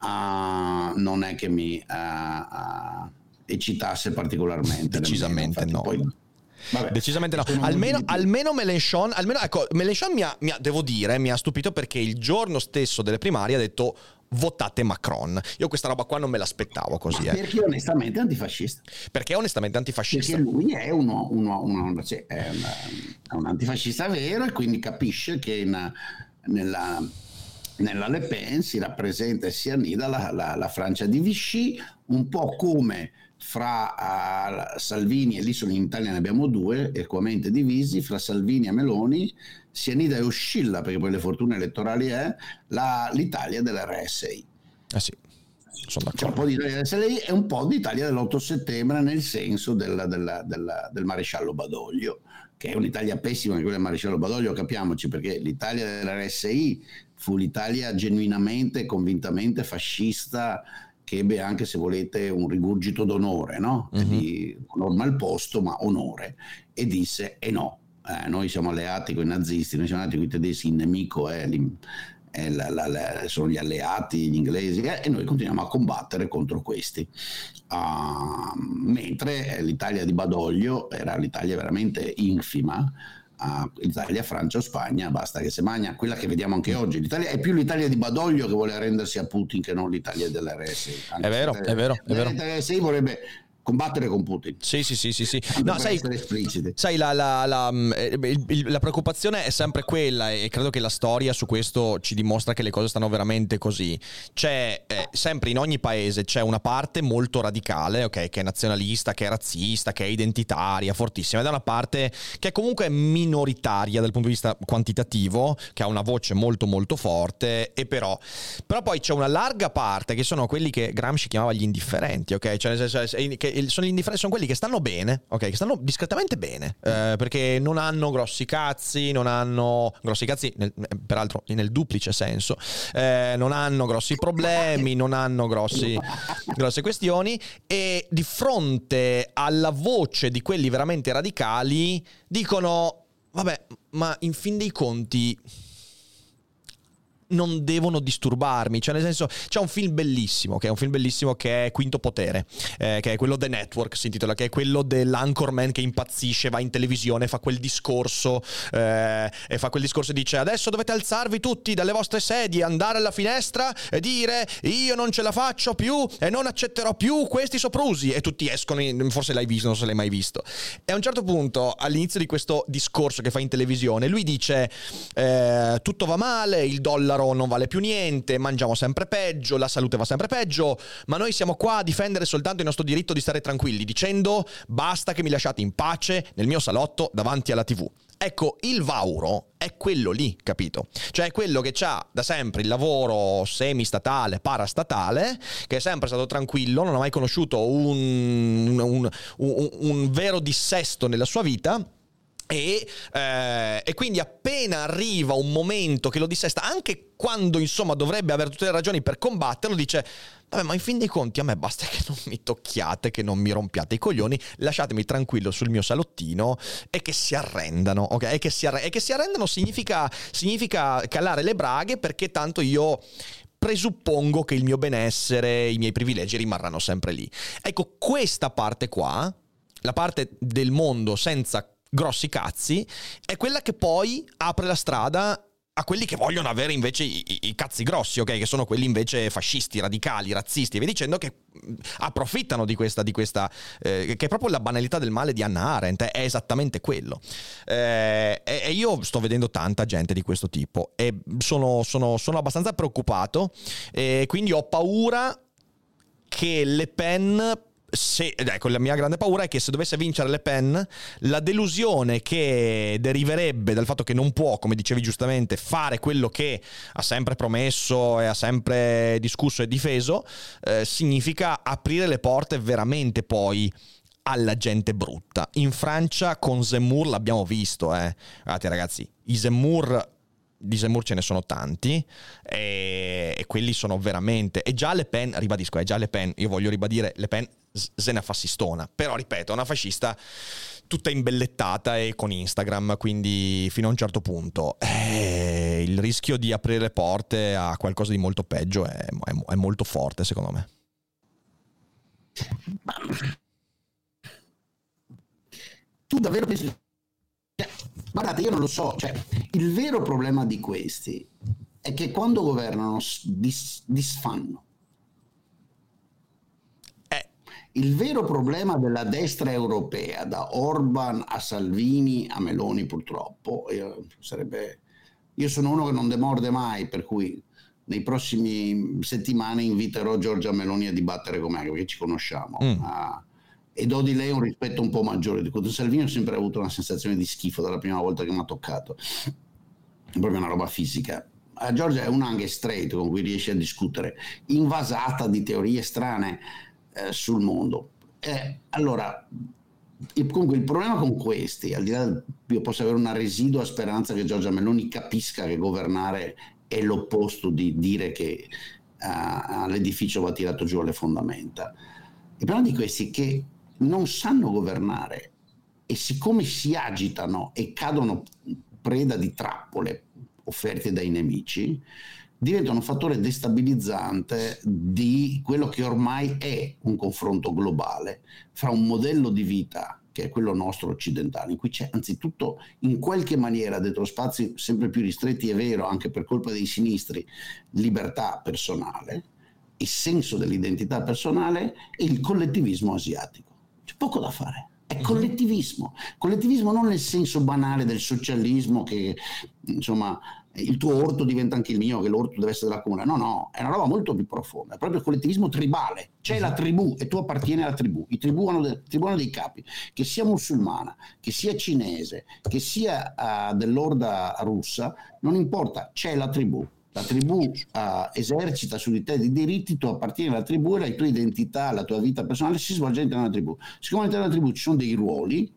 uh, non è che mi uh, uh, eccitasse particolarmente. Decisamente no. Poi, Vabbè, Decisamente no. Almeno, almeno Mélenchon, almeno, ecco, Mélenchon mi ha, mi ha, devo dire, mi ha stupito perché il giorno stesso delle primarie ha detto votate Macron. Io questa roba qua non me l'aspettavo così. Eh. Perché onestamente è antifascista. Perché è onestamente antifascista. Perché lui è, uno, uno, uno, cioè, è, un, un, antifascista vero e quindi capisce che in, nella, nella, Le Pen si rappresenta e si annida la, la, la Francia di Vichy, un po' come fra uh, Salvini e l'isola in Italia ne abbiamo due, equamente divisi, fra Salvini e Meloni si annida e oscilla, perché poi le fortune elettorali è, la, l'Italia dell'RSI. Eh sì. C'è un po' di Italia dell'RSI e un po' di Italia dell'8 settembre nel senso del, del, del, del maresciallo Badoglio, che è un'Italia pessima quella del maresciallo Badoglio, capiamoci, perché l'Italia dell'RSI fu l'Italia genuinamente, convintamente fascista che ebbe anche, se volete, un rigurgito d'onore, no? Uh-huh. Di norma al posto, ma onore, e disse, e eh no, eh, noi siamo alleati con i nazisti, noi siamo alleati con i tedeschi, il nemico è, è la, la, la, sono gli alleati, gli inglesi, eh, e noi continuiamo a combattere contro questi. Uh, mentre l'Italia di Badoglio era l'Italia veramente infima, a Italia, Francia o Spagna, basta che se magna quella che vediamo anche oggi. L'Italia è più l'Italia di Badoglio che vuole arrendersi a Putin che non l'Italia dell'RSI. È vero, è vero, è vero. L'RSI vorrebbe combattere con Putin. Sì, sì, sì, sì. sì. No, sai, sai la, la, la, mm, eh, la, preoccupazione è sempre quella e credo che la storia su questo ci dimostra che le cose stanno veramente così. C'è eh, sempre in ogni paese c'è una parte molto radicale, ok, che è nazionalista, che è razzista, che è identitaria, fortissima, ed è una parte che è comunque minoritaria dal punto di vista quantitativo, che ha una voce molto molto forte, e però, però poi c'è una larga parte che sono quelli che Gramsci chiamava gli indifferenti, ok? Cioè nel senso che sono sono quelli che stanno bene, ok? Che stanno discretamente bene, eh, perché non hanno grossi cazzi, non hanno grossi cazzi, nel, peraltro nel duplice senso, eh, non hanno grossi problemi, non hanno grossi, grosse questioni e di fronte alla voce di quelli veramente radicali dicono, vabbè, ma in fin dei conti non devono disturbarmi. Cioè, nel senso, c'è un film bellissimo, che è un film bellissimo che è Quinto Potere, eh, che è quello The Network, si intitola, che è quello dell'anchorman che impazzisce, va in televisione, fa quel discorso eh, e fa quel discorso e dice adesso dovete alzarvi tutti dalle vostre sedie, andare alla finestra e dire io non ce la faccio più e non accetterò più questi soprusi e tutti escono, in, forse l'hai visto, non se l'hai mai visto. E a un certo punto, all'inizio di questo discorso che fa in televisione, lui dice eh, tutto va male, il dollaro dollaro non vale più niente, mangiamo sempre peggio, la salute va sempre peggio, ma noi siamo qua a difendere soltanto il nostro diritto di stare tranquilli, dicendo basta che mi lasciate in pace nel mio salotto davanti alla TV. Ecco, il Vauro è quello lì, capito? Cioè è quello che ha da sempre il lavoro semi-statale, parastatale, che è sempre stato tranquillo, non ha mai conosciuto un, un, un, un vero dissesto nella sua vita e, eh, e, quindi appena arriva un momento che lo dissesta, anche quando insomma dovrebbe avere tutte le ragioni per combatterlo, dice: Vabbè, ma in fin dei conti a me basta che non mi tocchiate, che non mi rompiate i coglioni, lasciatemi tranquillo sul mio salottino e che si arrendano, ok? E che si, arre- e che si arrendano significa, significa calare le braghe perché tanto io presuppongo che il mio benessere, i miei privilegi rimarranno sempre lì. Ecco, questa parte qua, la parte del mondo senza grossi cazzi, è quella che poi apre la strada a quelli che vogliono avere invece i, i, i, cazzi grossi, ok? Che sono quelli invece fascisti, radicali, razzisti, e via dicendo, che approfittano di questa, di questa eh, che è proprio la banalità del male di Anna Arendt, è esattamente quello. Eh, e, e, io sto vedendo tanta gente di questo tipo e sono, sono, sono abbastanza preoccupato e quindi ho paura che Le Pen se, ecco, la mia grande paura è che se dovesse vincere Le Pen, la delusione che deriverebbe dal fatto che non può, come dicevi giustamente, fare quello che ha sempre promesso e ha sempre discusso e difeso, eh, significa aprire le porte veramente poi alla gente brutta. In Francia con Zemmour l'abbiamo visto, eh. Guardate ragazzi, i Zemmour di Zemmour ce ne sono tanti e, e, quelli sono veramente e già Le Pen, ribadisco, è già Le Pen, io voglio ribadire Le Pen se ne fascistona, però ripeto, è una fascista tutta imbellettata e con Instagram, quindi fino a un certo punto eh, il rischio di aprire porte a qualcosa di molto peggio è, è, è molto forte secondo me. Tu davvero pensi... Guardate, io non lo so, cioè, il vero problema di questi è che quando governano dis, disfanno. Eh. Il vero problema della destra europea, da Orban a Salvini a Meloni purtroppo, io, sarebbe, io sono uno che non demorde mai, per cui nei prossimi settimane inviterò Giorgia Meloni a dibattere con me, perché ci conosciamo. Mm. Uh, e do di lei un rispetto un po' maggiore di quello. Salvini ho sempre avuto una sensazione di schifo dalla prima volta che mi ha toccato. È proprio una roba fisica. A Giorgia è un anche straight con cui riesce a discutere, invasata di teorie strane eh, sul mondo. Eh, allora, il, comunque il problema con questi, al di là, io posso avere una residua speranza che Giorgia Meloni capisca che governare è l'opposto di dire che uh, l'edificio va tirato giù alle fondamenta. Il problema di questi è che non sanno governare e siccome si agitano e cadono preda di trappole offerte dai nemici, diventano un fattore destabilizzante di quello che ormai è un confronto globale fra un modello di vita che è quello nostro occidentale, in cui c'è anzitutto in qualche maniera dentro spazi sempre più ristretti, è vero, anche per colpa dei sinistri, libertà personale e senso dell'identità personale e il collettivismo asiatico. C'è poco da fare. È mhm. collettivismo. Collettivismo non nel senso banale del socialismo che insomma il tuo orto diventa anche il mio, che l'orto deve essere della comune. No, no, è una roba molto più profonda, è proprio il collettivismo tribale. C'è la mhm. tribù e tu appartieni alla tribù. I tribù hanno, de- tribù hanno dei capi, che sia musulmana, che sia cinese, che sia uh, dell'orda russa, non importa, c'è la tribù la tribù uh, esercita su di te dei diritti, tu appartieni alla tribù e la tua identità, la tua vita personale si svolge all'interno della tribù. Siccome all'interno della tribù ci sono dei ruoli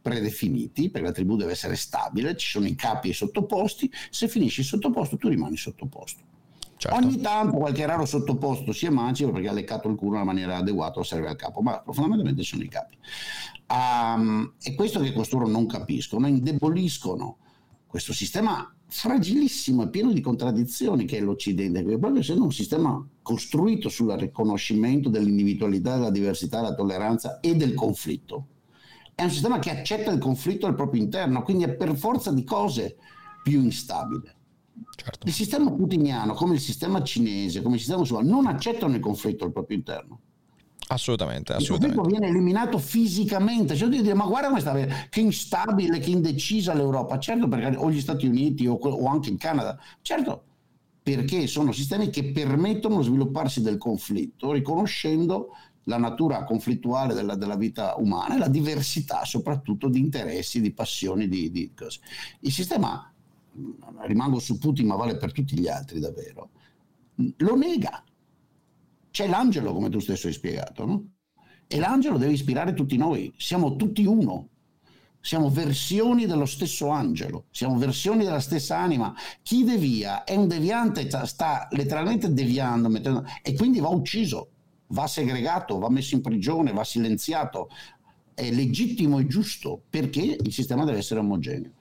predefiniti, perché la tribù deve essere stabile, ci sono i capi e i sottoposti, se finisci sottoposto tu rimani sottoposto. Certo. Ogni tanto qualche raro sottoposto si emancipa perché ha leccato il culo in una maniera adeguata o serve al capo, ma fondamentalmente sono i capi. Um, è questo che costoro non capiscono, indeboliscono questo sistema fragilissimo e pieno di contraddizioni che è l'Occidente, che proprio essendo un sistema costruito sul riconoscimento dell'individualità, della diversità, della tolleranza e del conflitto. È un sistema che accetta il conflitto al proprio interno, quindi è per forza di cose più instabile. Certo. Il sistema putiniano, come il sistema cinese, come il sistema musulmano, non accettano il conflitto al proprio interno. Assolutamente, assolutamente. Il viene eliminato fisicamente. Cioè, dire, ma guarda questa, che instabile, che indecisa l'Europa. Certo, perché o gli Stati Uniti o, o anche il Canada. Certo, perché sono sistemi che permettono lo svilupparsi del conflitto, riconoscendo la natura conflittuale della, della, vita umana e la diversità soprattutto di interessi, di passioni, di, di cose. Il sistema, rimango su Putin ma vale per tutti gli altri davvero, lo nega c'è l'angelo, come tu stesso hai spiegato, no? E l'angelo deve ispirare tutti noi, siamo tutti uno, siamo versioni dello stesso angelo, siamo versioni della stessa anima. Chi devia è un deviante, sta letteralmente deviando mettendo, e quindi va ucciso, va segregato, va messo in prigione, va silenziato. È legittimo e giusto perché il sistema deve essere omogeneo.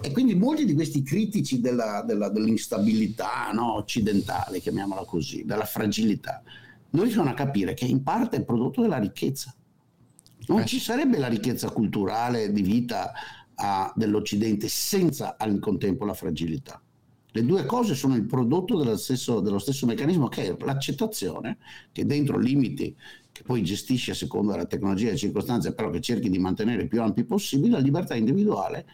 E quindi molti di questi critici della, della, dell'instabilità no, occidentale, chiamiamola così, della fragilità, non riescono a capire che in parte è prodotto della ricchezza. Non eh. ci sarebbe la ricchezza culturale di vita uh, dell'Occidente senza al contempo la fragilità. Le due cose sono il prodotto dello stesso, dello stesso meccanismo che è l'accettazione, che dentro limiti che poi gestisce a seconda della tecnologia e delle circostanze, però che cerchi di mantenere più ampi possibile, la libertà individuale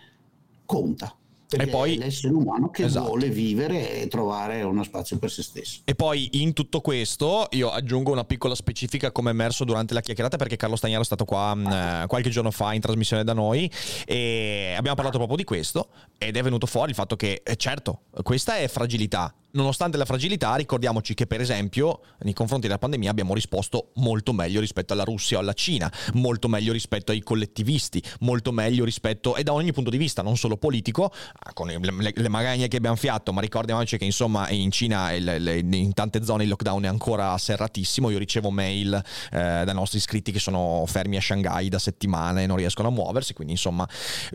conta e poi l'essere umano che esatto. vuole vivere e trovare uno spazio per se stesso. E poi in tutto questo io aggiungo una piccola specifica come emerso durante la chiacchierata perché Carlo Stagnaro è stato qua mh, mm, qualche giorno fa in trasmissione da noi e abbiamo parlato proprio di questo ed è venuto fuori il fatto che eh, certo questa è fragilità nonostante la fragilità, ricordiamoci che per esempio nei confronti della pandemia abbiamo risposto molto meglio rispetto alla Russia o alla Cina, molto meglio rispetto ai collettivisti, molto meglio rispetto, e da ogni punto di vista, non solo politico, ah, con le, le, magagne che abbiamo fiato, ma ricordiamoci che insomma in Cina in tante zone il lockdown è ancora serratissimo, io ricevo mail eh, dai nostri iscritti che sono fermi a Shanghai da settimane e non riescono a muoversi, quindi insomma,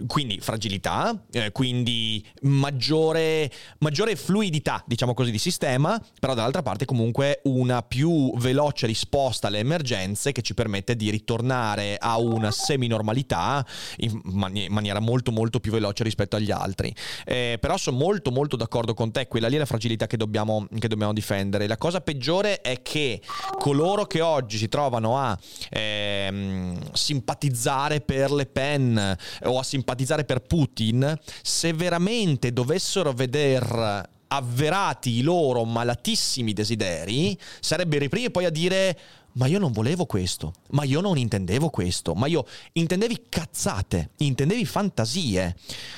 quindi fragilità, eh, quindi maggiore, maggiore fluidità, diciamo diciamo così, di sistema, però dall'altra parte comunque una più veloce risposta alle emergenze che ci permette di ritornare a una semi-normalità in maniera molto molto più veloce rispetto agli altri. Eh, però sono molto molto d'accordo con te, quella lì è la fragilità che dobbiamo, che dobbiamo difendere. La cosa peggiore è che coloro che oggi si trovano a ehm, simpatizzare per Le Pen o a simpatizzare per Putin, se veramente dovessero veder avverati i loro malatissimi desideri, sarebbero i primi poi a dire ma io non volevo questo, ma io non intendevo questo, ma io intendevi cazzate, intendevi fantasie.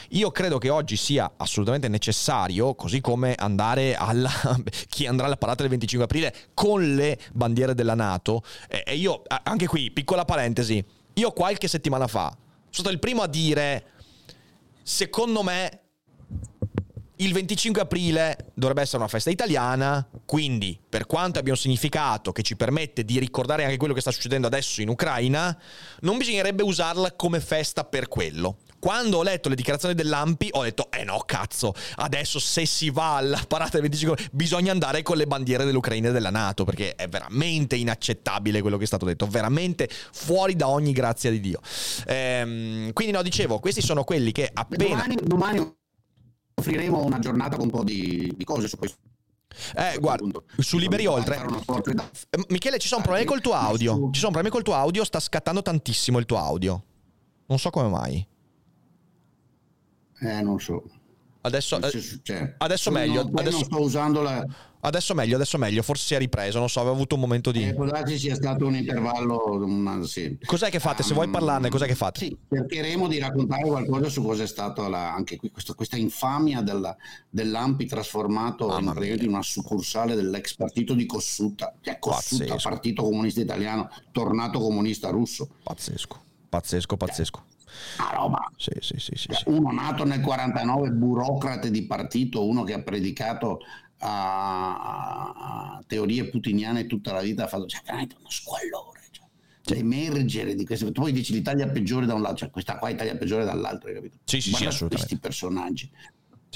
Io credo che oggi sia assolutamente necessario, così come andare alla chi andrà alla parata del 25 aprile con le bandiere della Nato, e io anche qui piccola parentesi, io qualche settimana fa sono stato il primo a dire secondo me il 25 aprile dovrebbe essere una festa italiana, quindi per quanto abbia un significato che ci permette di ricordare anche quello che sta succedendo adesso in Ucraina, non bisognerebbe usarla come festa per quello. Quando ho letto le dichiarazioni dell'Ampi ho detto, eh no cazzo, adesso se si va alla parata del 25 aprile bisogna andare con le bandiere dell'Ucraina e della Nato, perché è veramente inaccettabile quello che è stato detto, veramente fuori da ogni grazia di Dio. Ehm, quindi no, dicevo, questi sono quelli che appena... Domani, domani offriremo una giornata con un po' di, di cose su questo. Eh, guarda, su Liberi Oltre. Michele, ci sono problemi col tuo audio. Ci sono problemi col tuo audio, sta scattando tantissimo il tuo audio. Non so come mai. Eh, non so. Adesso, eh, cioè, adesso meglio. Non, adesso la, Adesso meglio, adesso meglio, forse si è ripreso, non so, aveva avuto un momento di... Eh, può sia stato un intervallo... Una, sì. Cos'è che fate? Se vuoi parlarne, cos'è che fate? Sì, cercheremo di raccontare qualcosa su cosa è stata la, anche qui questa, questa infamia della, dell'Ampi trasformato in, in, una succursale dell'ex partito di Kossuta, che è Kossuta, pazzesco. partito comunista italiano, tornato comunista russo. Pazzesco, pazzesco, pazzesco. Una roba. Sì, sì, sì, sì, Uno nato nel 49, burocrate di partito, uno che ha predicato a, a teorie putiniane tutta la vita ha fatto cioè, veramente uno squallore cioè, cioè, emergere di queste tu poi dici l'Italia peggiore da un lato cioè questa qua è l'Italia peggiore dall'altro hai capito? sì sì, Guarda sì questi personaggi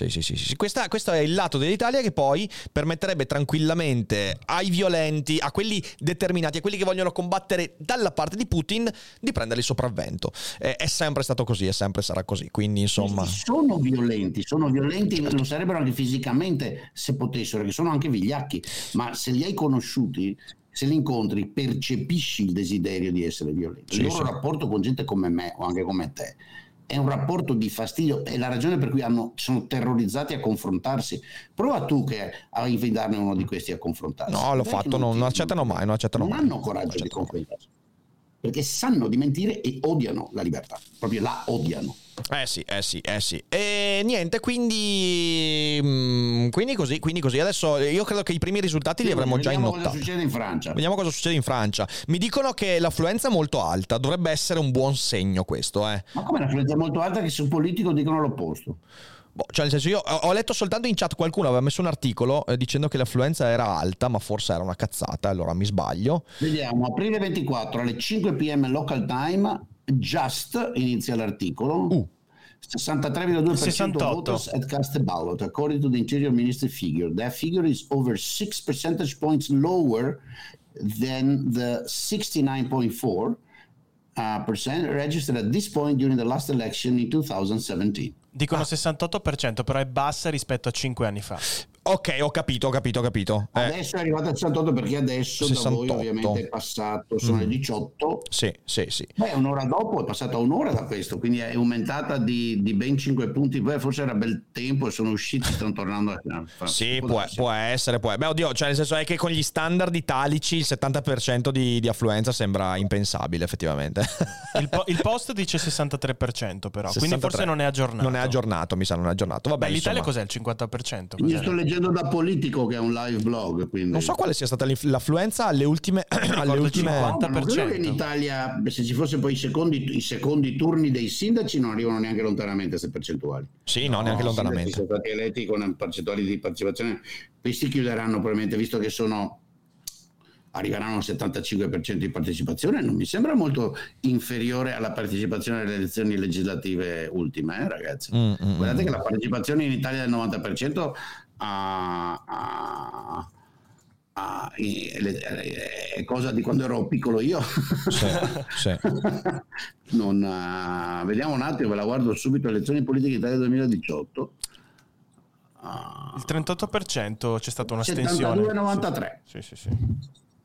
sì, sì, sì, sì. Questa, questo è il lato dell'Italia che poi permetterebbe tranquillamente ai violenti, a quelli determinati, a quelli che vogliono combattere dalla parte di Putin, di prendere il sopravvento. Eh, è sempre stato così e sempre sarà così. Quindi, insomma. Sono violenti, sono violenti, lo sarebbero anche fisicamente se potessero, che sono anche vigliacchi, ma se li hai conosciuti, se li incontri, percepisci il desiderio di essere violenti. Sì, il loro sì. rapporto con gente come me o anche come te è un rapporto di fastidio, è la ragione per cui hanno, sono terrorizzati a confrontarsi. Prova tu che a invitarne uno di questi a confrontarsi. No, l'ho fatto, non, non, accettano mai, non accettano non mai. hanno coraggio di confrontarsi. Perché sanno di mentire e odiano la libertà, proprio la odiano. Eh sì, eh sì, eh sì. E niente, quindi, mm, quindi così, quindi così. Adesso io credo che i primi risultati li avremo già innotati. Vediamo cosa succede in Francia. Vediamo cosa succede in Francia. Mi dicono che l'affluenza è molto alta, dovrebbe essere un buon segno questo, eh. Ma come l'affluenza è molto alta che sul politico dicono l'opposto? Boh, cioè nel senso io ho letto soltanto in chat qualcuno aveva messo un articolo eh, dicendo che l'affluenza era alta, ma forse era una cazzata, allora mi sbaglio. Vediamo, aprile 24 alle 5 pm local time, just inizia l'articolo. Uh. 63,2% of voters had cast a ballot, according to the Interior Ministry figure. That figure is over 6 percentage points lower than the 69.4 uh, percent registered at this point during the last election in 2017. Dicono ah. 68%, però è bassa rispetto a 5 anni fa. Ok, ho capito, ho capito, ho capito. Eh. Adesso è arrivato al 68 perché adesso 68. da voi ovviamente è passato, sono mm. le 18. Sì, sì, sì. Beh, un'ora dopo è passata un'ora da questo, quindi è aumentata di, di ben 5 punti. Beh, forse era bel tempo e sono usciti, stanno tornando a... sì, può, può, essere, può essere. Beh, oddio, cioè nel senso è che con gli standard italici il 70% di, di affluenza sembra impensabile effettivamente. il, po- il, post dice 63% però, 63. quindi forse non è aggiornato. Non è aggiornato, mi sa, non è aggiornato. Vabbè, Beh, l'Italia insomma. cos'è? Il 50%? Cos'è? Io sto leggendo leggendo da Politico che è un live blog. Quindi... Non so quale sia stata l'affluenza alle ultime. alle ultime... 50%. No, credo che in Italia, se ci fosse poi i secondi, i secondi, turni dei sindaci, non arrivano neanche lontanamente a queste percentuali. Sì, no, no neanche lontanamente. Sono stati eletti con percentuali di partecipazione. Questi chiuderanno probabilmente, visto che sono arriveranno al 75% di partecipazione, non mi sembra molto inferiore alla partecipazione alle elezioni legislative ultime, eh, ragazzi. Mm, mm, Guardate mm. che la partecipazione in Italia è del 90%, a, a, a è cosa di quando ero piccolo io. Sì, sì. non, uh, vediamo un attimo, ve la guardo subito, elezioni politiche Italia 2018. Uh, Il 38% c'è stata una stensione. 72,93. Sì, sì, sì.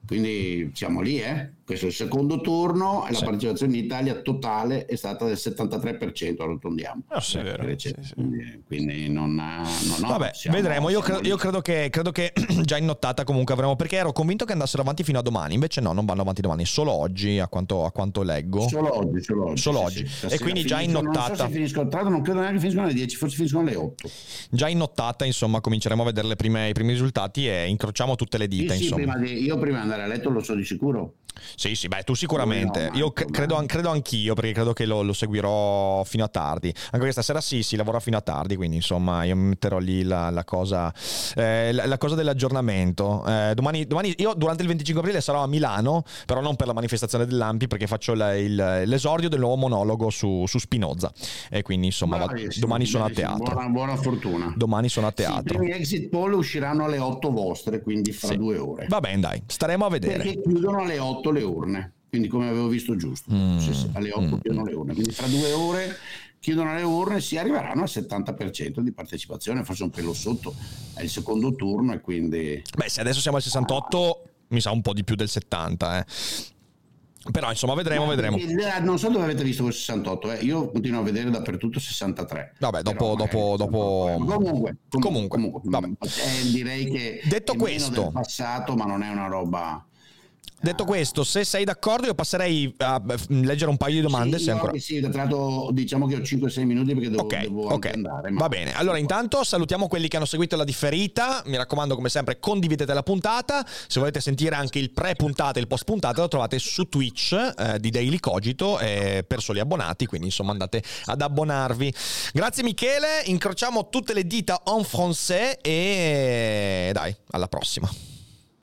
Quindi siamo lì, eh? Questo è il secondo turno e sì. la partecipazione in Italia totale è stata del 73%, arrotondiamo. Ah, sì, è vero. Sì, quindi, quindi, non, non no, Vabbè, siamo, vedremo. Io, credo, io credo, che, credo, che, già in nottata comunque avremo, perché ero convinto che andassero avanti fino a domani, invece no, non vanno avanti domani, solo oggi a quanto, a quanto leggo. Solo oggi, solo oggi. Solo oggi. E quindi già in nottata... Non so finiscono, tra non credo neanche finiscono alle 10, forse finiscono alle 8. Già in nottata, insomma, cominceremo a vedere prime, i primi risultati e incrociamo tutte le dita, insomma. Prima di, io prima di andare a letto lo so di sicuro. Sì, sì, beh, tu sicuramente. Io credo, credo, anch'io, perché credo che lo, lo, seguirò fino a tardi. Anche questa sera sì, si lavora fino a tardi, quindi insomma io metterò lì la, la cosa, eh, la, la, cosa dell'aggiornamento. Eh, domani, domani, io durante il 25 aprile sarò a Milano, però non per la manifestazione dell'Ampi, perché faccio la, il, l'esordio del nuovo monologo su, su Spinoza. E quindi insomma Bravissimo, domani sono a teatro. Buona, buona, fortuna. Domani sono a teatro. Sì, I primi exit poll usciranno alle 8 vostre, quindi fra sì. due ore. Va bene, dai, staremo a vedere. Perché chiudono alle 8 8 le urne, quindi come avevo visto giusto, mm. sì, alle 8 mm. chiudono le urne, quindi fra due ore chiudono le urne e si arriveranno al 70% di partecipazione, forse un pelo sotto, è il secondo turno e quindi... Beh, se adesso siamo al 68, ah. mi sa un po' di più del 70, eh. Però insomma vedremo, vedremo. Non so dove avete visto quel 68, eh. io continuo a vedere dappertutto 63. Vabbè, dopo... dopo, dopo... Comunque, comunque, comunque, comunque eh, direi che Detto questo, passato, ma non è una roba... Detto questo, se sei d'accordo, io passerei a leggere un paio di domande. Sì, se ancora... sì tra l'altro diciamo che ho 5-6 minuti perché devo, okay, devo okay. andare. Va bene, allora intanto salutiamo quelli che hanno seguito la differita. Mi raccomando, come sempre, condividete la puntata. Se volete sentire anche il pre-puntata e il post-puntata, lo trovate su Twitch eh, di Daily Cogito eh, per soli abbonati. Quindi, insomma, andate ad abbonarvi. Grazie, Michele. Incrociamo tutte le dita en français e dai, alla prossima.